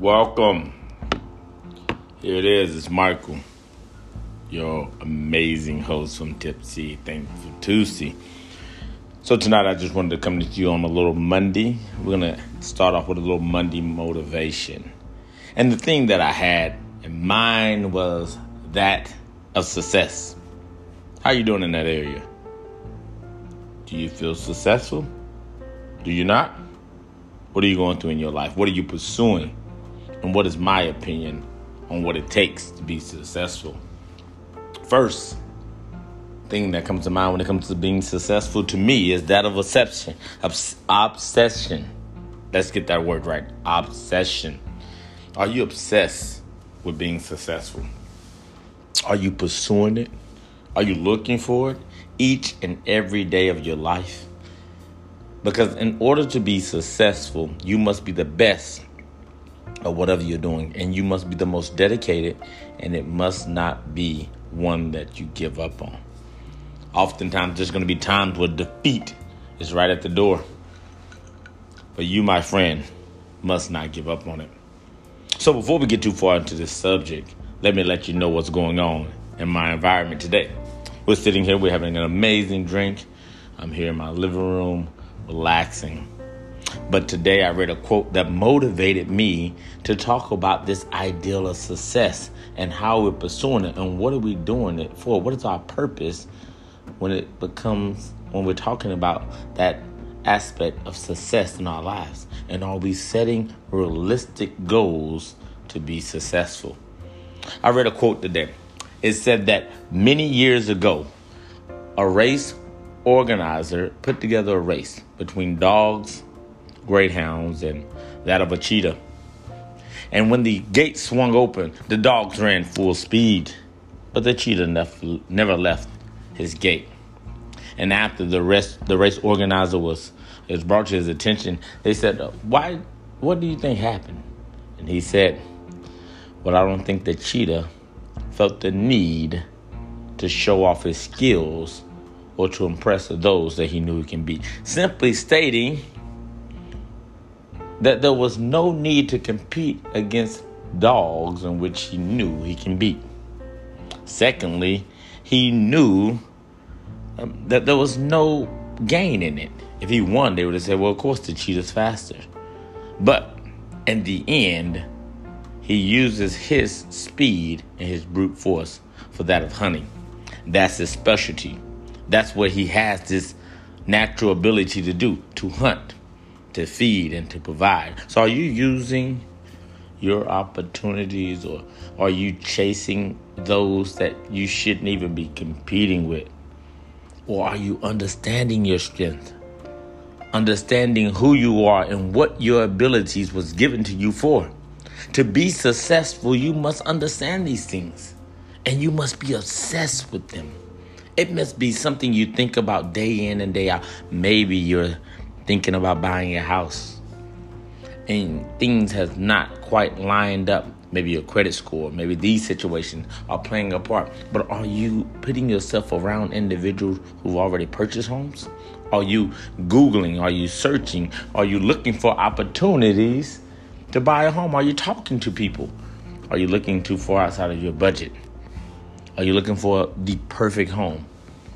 Welcome. Here it is. It's Michael, your amazing host from Tipsy Thank you for Tuesday. So tonight I just wanted to come to you on a little Monday. We're gonna start off with a little Monday motivation. And the thing that I had in mind was that of success. How are you doing in that area? Do you feel successful? Do you not? What are you going through in your life? What are you pursuing? And what is my opinion on what it takes to be successful? First thing that comes to mind when it comes to being successful to me is that of obsession. Obs- obsession. Let's get that word right. Obsession. Are you obsessed with being successful? Are you pursuing it? Are you looking for it each and every day of your life? Because in order to be successful, you must be the best at whatever you're doing, and you must be the most dedicated, and it must not be one that you give up on. Oftentimes, there's going to be times where defeat is right at the door. But you, my friend, must not give up on it. So, before we get too far into this subject, let me let you know what's going on in my environment today. We're sitting here, we're having an amazing drink. I'm here in my living room, relaxing. But today I read a quote that motivated me to talk about this ideal of success and how we're pursuing it and what are we doing it for? What is our purpose when it becomes, when we're talking about that aspect of success in our lives? And are we setting realistic goals to be successful? I read a quote today. It said that many years ago, a race organizer put together a race between dogs, greyhounds, and that of a cheetah. And when the gate swung open, the dogs ran full speed, but the cheetah never left his gate. And after the rest, the race organizer was, was brought to his attention, they said, "Why? What do you think happened?" And he said, "Well, I don't think the cheetah felt the need to show off his skills or to impress those that he knew he can beat. Simply stating that there was no need to compete against dogs in which he knew he can beat. Secondly, he knew um, that there was no gain in it. If he won, they would have said, well, of course, the cheetah's faster. But in the end, he uses his speed and his brute force for that of hunting. That's his specialty. That's what he has this natural ability to do to hunt, to feed, and to provide. So, are you using your opportunities or are you chasing those that you shouldn't even be competing with? Or are you understanding your strength? Understanding who you are and what your abilities was given to you for. To be successful, you must understand these things and you must be obsessed with them. It must be something you think about day in and day out. Maybe you're thinking about buying a house and things has not quite lined up. Maybe your credit score, maybe these situations are playing a part. But are you putting yourself around individuals who've already purchased homes? Are you Googling? Are you searching? Are you looking for opportunities to buy a home? Are you talking to people? Are you looking too far outside of your budget? Are you looking for the perfect home?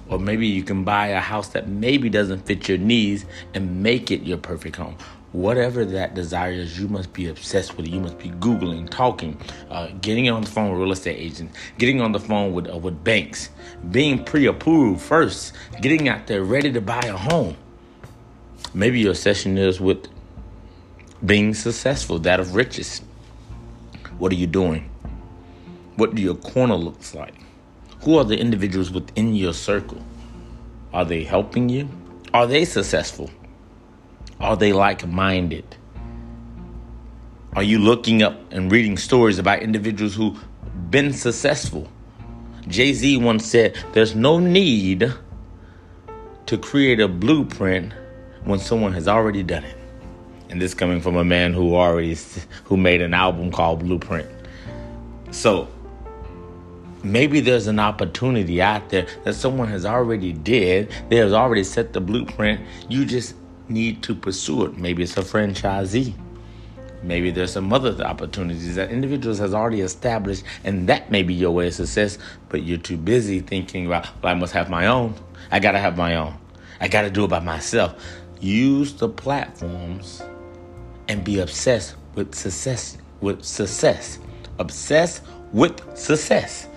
Or maybe you can buy a house that maybe doesn't fit your needs and make it your perfect home. Whatever that desire is, you must be obsessed with it. You must be Googling, talking, uh, getting on the phone with real estate agents, getting on the phone with, uh, with banks, being pre approved first, getting out there ready to buy a home. Maybe your obsession is with being successful, that of riches. What are you doing? What do your corner looks like? Who are the individuals within your circle? Are they helping you? Are they successful? Are they like minded? Are you looking up and reading stories about individuals who've been successful? Jay Z once said, There's no need to create a blueprint when someone has already done it. And this coming from a man who already who made an album called Blueprint. So maybe there's an opportunity out there that someone has already did they have already set the blueprint you just need to pursue it maybe it's a franchisee Maybe there's some other opportunities that individuals has already established, and that may be your way of success. But you're too busy thinking about, well, I must have my own. I gotta have my own. I gotta do it by myself. Use the platforms and be obsessed with success. With success, obsessed with success.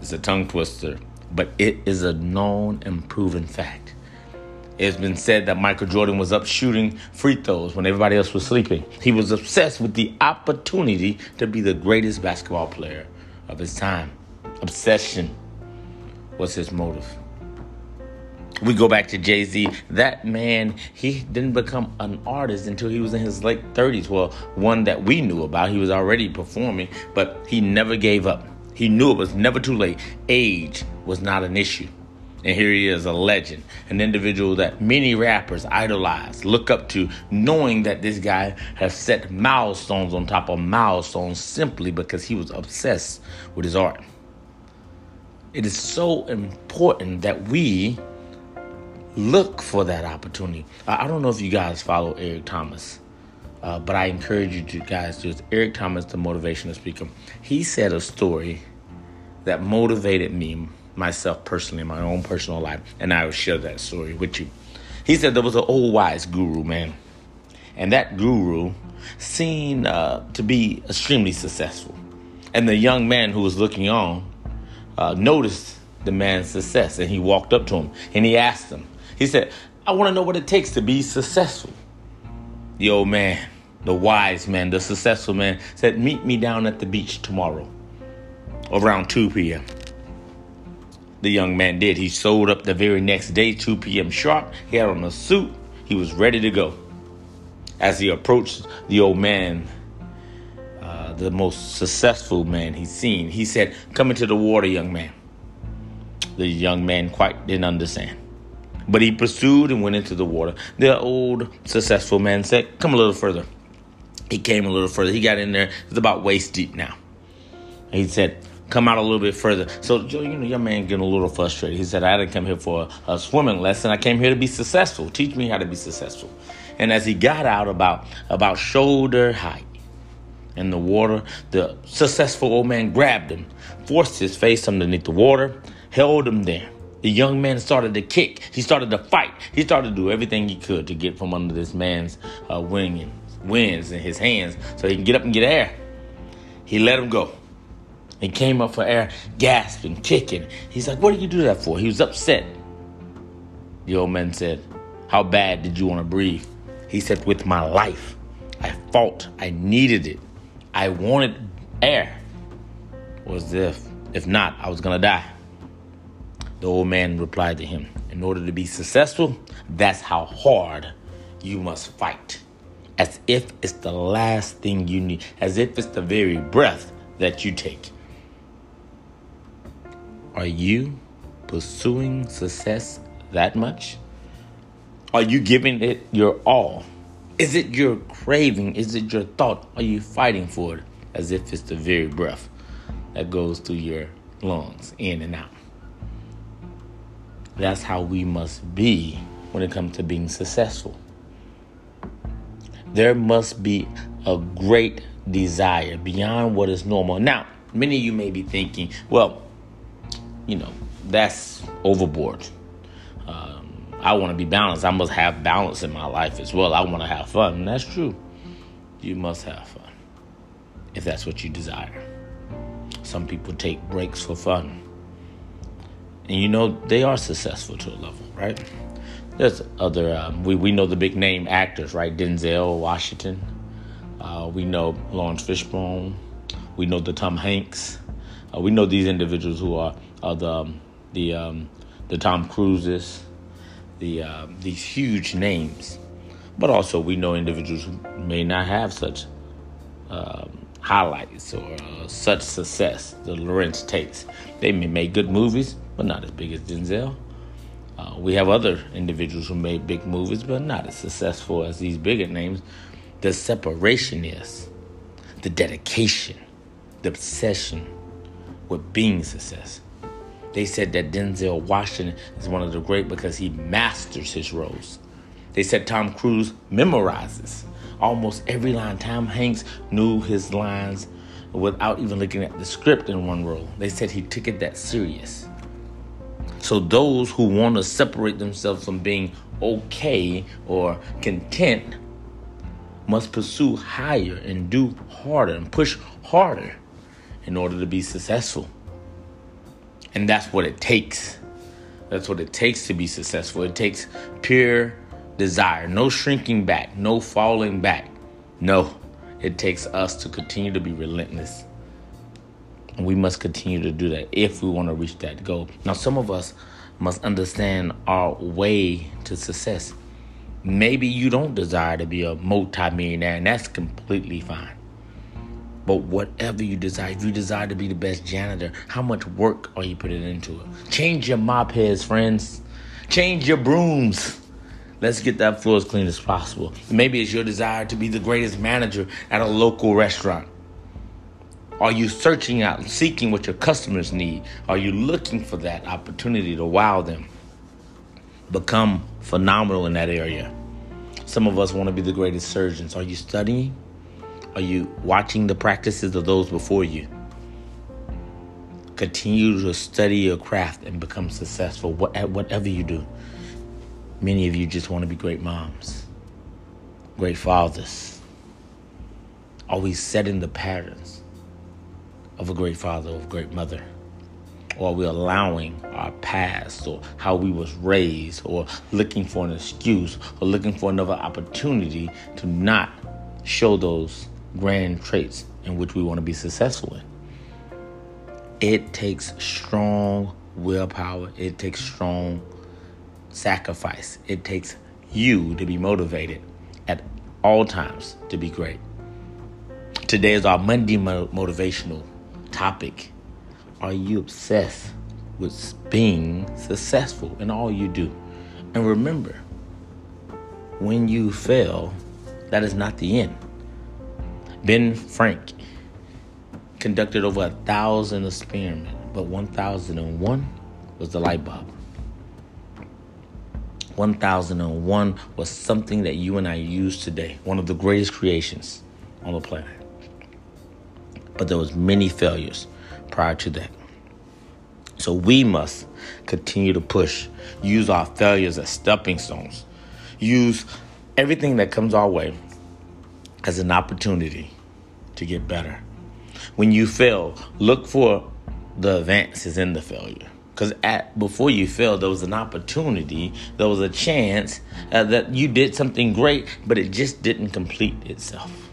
It's a tongue twister, but it is a known and proven fact. It's been said that Michael Jordan was up shooting free throws when everybody else was sleeping. He was obsessed with the opportunity to be the greatest basketball player of his time. Obsession was his motive. We go back to Jay Z. That man, he didn't become an artist until he was in his late 30s. Well, one that we knew about. He was already performing, but he never gave up. He knew it was never too late. Age was not an issue. And here he is, a legend, an individual that many rappers idolize, look up to, knowing that this guy has set milestones on top of milestones simply because he was obsessed with his art. It is so important that we look for that opportunity. I don't know if you guys follow Eric Thomas, uh, but I encourage you to guys to. Eric Thomas, the motivational speaker. He said a story that motivated me myself personally in my own personal life, and I will share that story with you. He said there was an old wise guru, man, and that guru seemed uh, to be extremely successful. And the young man who was looking on uh, noticed the man's success, and he walked up to him and he asked him. He said, "I want to know what it takes to be successful." The old man, the wise man, the successful man, said, "Meet me down at the beach tomorrow, around 2 p.m." the young man did. He sold up the very next day, 2 p.m. sharp. He had on a suit. He was ready to go. As he approached the old man, uh, the most successful man he's seen, he said, Come into the water, young man. The young man quite didn't understand. But he pursued and went into the water. The old successful man said, Come a little further. He came a little further. He got in there. It's about waist deep now. He said, come out a little bit further. So, you know, your man getting a little frustrated. He said, I didn't come here for a, a, swimming lesson. I came here to be successful. Teach me how to be successful. And as he got out about, about shoulder height in the water, the successful old man grabbed him, forced his face underneath the water, held him there. The young man started to kick. He started to fight. He started to do everything he could to get from under this man's uh, wing and wings in his hands so he can get up and get air. He let him go He came up for air, gasping, kicking. He's like, What did you do that for? He was upset. The old man said, How bad did you want to breathe? He said, With my life. I fought. I needed it. I wanted air. Was if if not, I was gonna die. The old man replied to him, In order to be successful, that's how hard you must fight. As if it's the last thing you need, as if it's the very breath that you take. Are you pursuing success that much? Are you giving it your all? Is it your craving? Is it your thought? Are you fighting for it as if it's the very breath that goes through your lungs, in and out? That's how we must be when it comes to being successful. There must be a great desire beyond what is normal. Now, many of you may be thinking, well, you know, that's overboard. Um, I want to be balanced. I must have balance in my life as well. I want to have fun. And that's true. You must have fun if that's what you desire. Some people take breaks for fun. And you know, they are successful to a level, right? There's other, um, we, we know the big name actors, right? Denzel Washington. Uh, we know Laurence Fishburne. We know the Tom Hanks. Uh, we know these individuals who are uh, the um, the um, the Tom Cruises, the uh, these huge names, but also we know individuals who may not have such um, highlights or uh, such success. The Larenz Tates. they may make good movies, but not as big as Denzel. Uh, we have other individuals who made big movies, but not as successful as these bigger names. The separation is the dedication, the obsession with being success. They said that Denzel Washington is one of the great because he masters his roles. They said Tom Cruise memorizes almost every line. Tom Hanks knew his lines without even looking at the script in one role. They said he took it that serious. So those who want to separate themselves from being okay or content must pursue higher and do harder and push harder in order to be successful. And that's what it takes. That's what it takes to be successful. It takes pure desire, no shrinking back, no falling back. No, it takes us to continue to be relentless. We must continue to do that if we want to reach that goal. Now, some of us must understand our way to success. Maybe you don't desire to be a multimillionaire, and that's completely fine. But whatever you desire, if you desire to be the best janitor, how much work are you putting into it? Change your mop heads, friends. Change your brooms. Let's get that floor as clean as possible. Maybe it's your desire to be the greatest manager at a local restaurant. Are you searching out, seeking what your customers need? Are you looking for that opportunity to wow them? Become phenomenal in that area. Some of us want to be the greatest surgeons. Are you studying? Are you watching the practices of those before you? Continue to study your craft and become successful at whatever you do. Many of you just want to be great moms, great fathers, always setting the patterns of a great father or a great mother. Or are we allowing our past or how we was raised or looking for an excuse or looking for another opportunity to not show those grand traits in which we want to be successful in? It takes strong willpower. It takes strong sacrifice. It takes you to be motivated at all times to be great. Today is our Monday mo- motivational topic. Are you obsessed with being successful in all you do? And remember, when you fail, that is not the end. Ben Frank conducted over a thousand experiments, but 1001 was the light bulb. 1001 was something that you and I use today, one of the greatest creations on the planet. But there was many failures prior to that. So we must continue to push, use our failures as stepping stones, use everything that comes our way as an opportunity to get better. When you fail, look for the advances in the failure. Because before you failed, there was an opportunity, there was a chance uh, that you did something great, but it just didn't complete itself.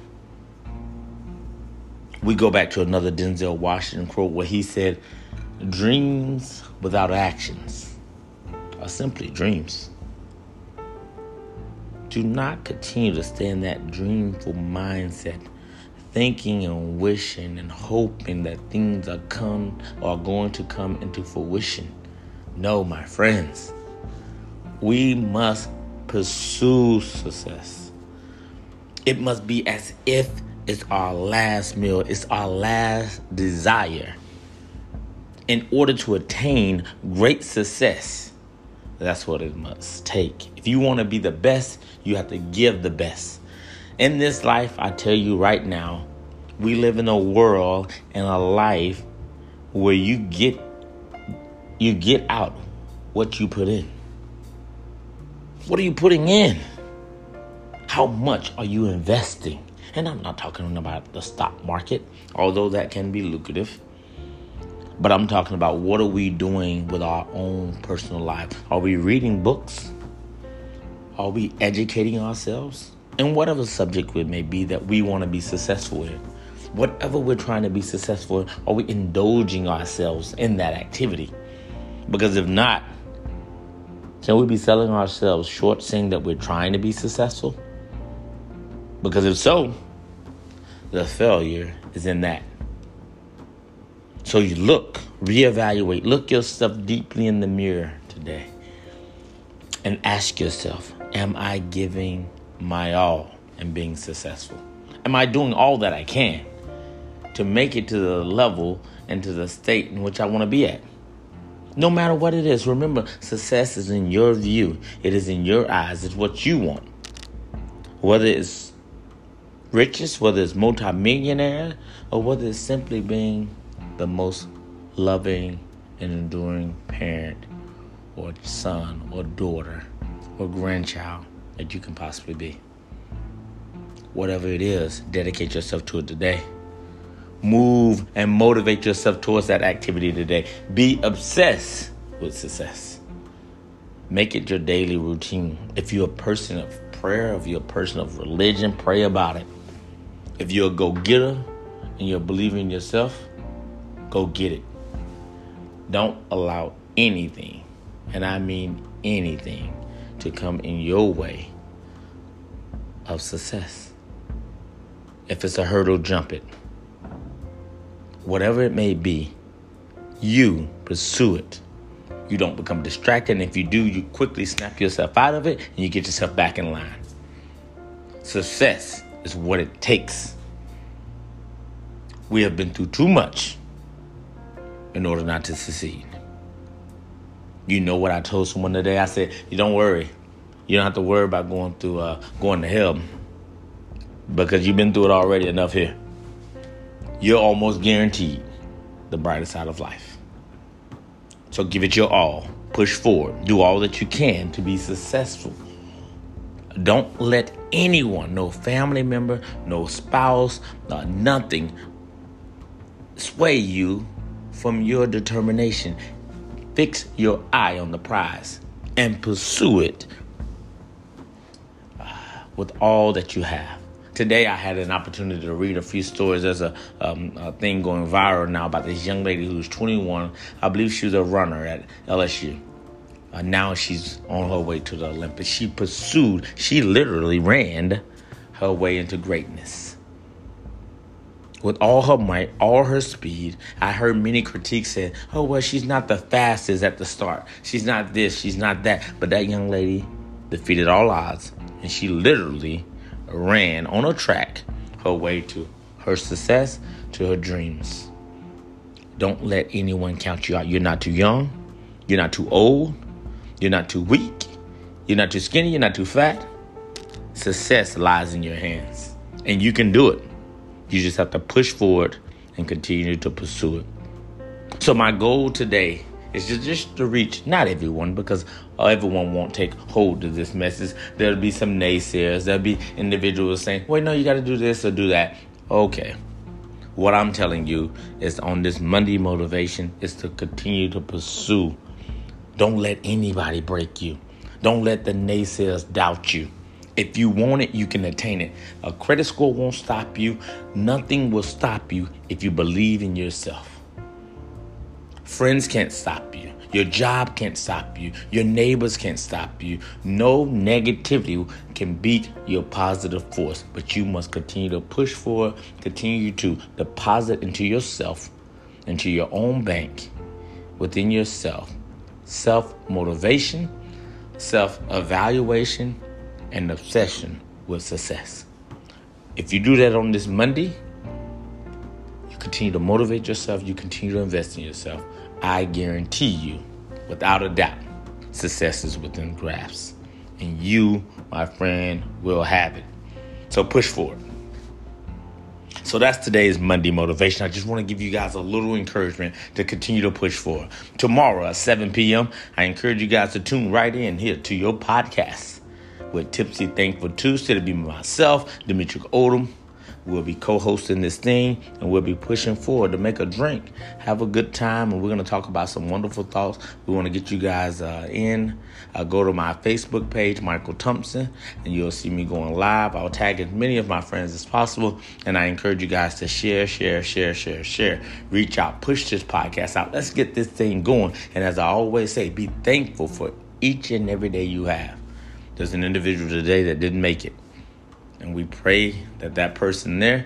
We go back to another Denzel Washington quote where he said, "Dreams without actions are simply dreams." Do not continue to stay in that dreamful mindset thinking and wishing and hoping that things are come are going to come into fruition. No, my friends. We must pursue success. It must be as if it's our last meal, it's our last desire. In order to attain great success, that's what it must take. If you want to be the best, you have to give the best. In this life, I tell you right now, we live in a world and a life where you get you get out what you put in. What are you putting in? How much are you investing? And I'm not talking about the stock market, although that can be lucrative. But I'm talking about what are we doing with our own personal life? Are we reading books? Are we educating ourselves? in whatever subject it may be that we want to be successful in. Whatever we're trying to be successful in, are we indulging ourselves in that activity? Because if not, can we be selling ourselves short saying that we're trying to be successful? Because if so, the failure is in that. So you look, reevaluate, look yourself deeply in the mirror today and ask yourself, am I giving my all and being successful? Am I doing all that I can to make it to the level and to the state in which I want to be at? No matter what it is, remember, success is in your view. It is in your eyes. It's what you want. Whether it's riches, whether it's multimillionaire, or whether it's simply being the most loving and enduring parent or son or daughter or grandchild that you can possibly be. Whatever it is, dedicate yourself to it today. Move and motivate yourself towards that activity today. Be obsessed with success. Make it your daily routine. If you're a person of prayer, if you're a person of religion, pray about it. If you're a go getter and you're believing in yourself, go get it. Don't allow anything, and I mean anything, to come in your way of success. If it's a hurdle, jump it. Whatever it may be, you pursue it. You don't become distracted, and if you do, you quickly snap yourself out of it and you get yourself back in line. Success is what it takes. We have been through too much in order not to succeed. You know what I told someone today? I said, "You don't worry. You don't have to worry about going through uh, going to hell because you've been through it already enough here. You're almost guaranteed the brighter side of life. So give it your all. Push forward. Do all that you can to be successful. Don't let anyone, no family member, no spouse, no nothing, sway you from your determination. Fix your eye on the prize and pursue it uh, with all that you have. Today, I had an opportunity to read a few stories. There's a, um, a thing going viral now about this young lady who's 21. I believe she was a runner at LSU. Uh, now she's on her way to the Olympics. She pursued, she literally ran her way into greatness with all her might, all her speed. I heard many critiques saying, oh, well, she's not the fastest at the start. She's not this, she's not that. But that young lady defeated all odds, and she literally ran on a track her way to her success, to her dreams. Don't let anyone count you out. You're not too young, you're not too old, you're not too weak, you're not too skinny, you're not too fat. Success lies in your hands, and you can do it. You just have to push forward and continue to pursue it. So my goal today is just, just to reach not everyone because everyone won't take hold of this message. There'll be some naysayers. There'll be individuals saying, "Wait, no, you got to do this or do that." Okay. What I'm telling you is on this Monday motivation is to continue to pursue. Don't let anybody break you. Don't let the naysayers doubt you. If you want it, you can attain it. A credit score won't stop you. Nothing will stop you if you believe in yourself. Friends can't stop you. Your job can't stop you. Your neighbors can't stop you. No negativity can beat your positive force, but you must continue to push forward, continue to deposit into yourself, into your own bank, within yourself. Self motivation, self evaluation, and obsession with success. If you do that on this Monday, continue to motivate yourself, you continue to invest in yourself. I guarantee you, without a doubt, success is within grasp. And you, my friend, will have it. So push forward. So that's today's Monday motivation. I just want to give you guys a little encouragement to continue to push forward. Tomorrow at 7 p.m., I encourage you guys to tune right in here to your podcast with Tipsy Thankful Tuesday. To be myself, Dimitri Odom. We'll be co-hosting this thing, and we'll be pushing forward to make a drink, have a good time, and we're gonna talk about some wonderful thoughts. We want to get you guys uh, in. Uh, go to my Facebook page, Michael Thompson, and you'll see me going live. I'll tag as many of my friends as possible, and I encourage you guys to share, share, share, share, share. Reach out, push this podcast out. Let's get this thing going. And as I always say, be thankful for each and every day you have. There's an individual today that didn't make it. And we pray that that person there,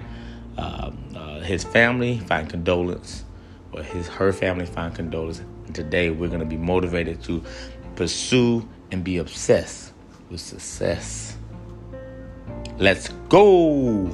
uh, uh, his family, find condolence, or his her family find condolence. And today we're going to be motivated to pursue and be obsessed with success. Let's go.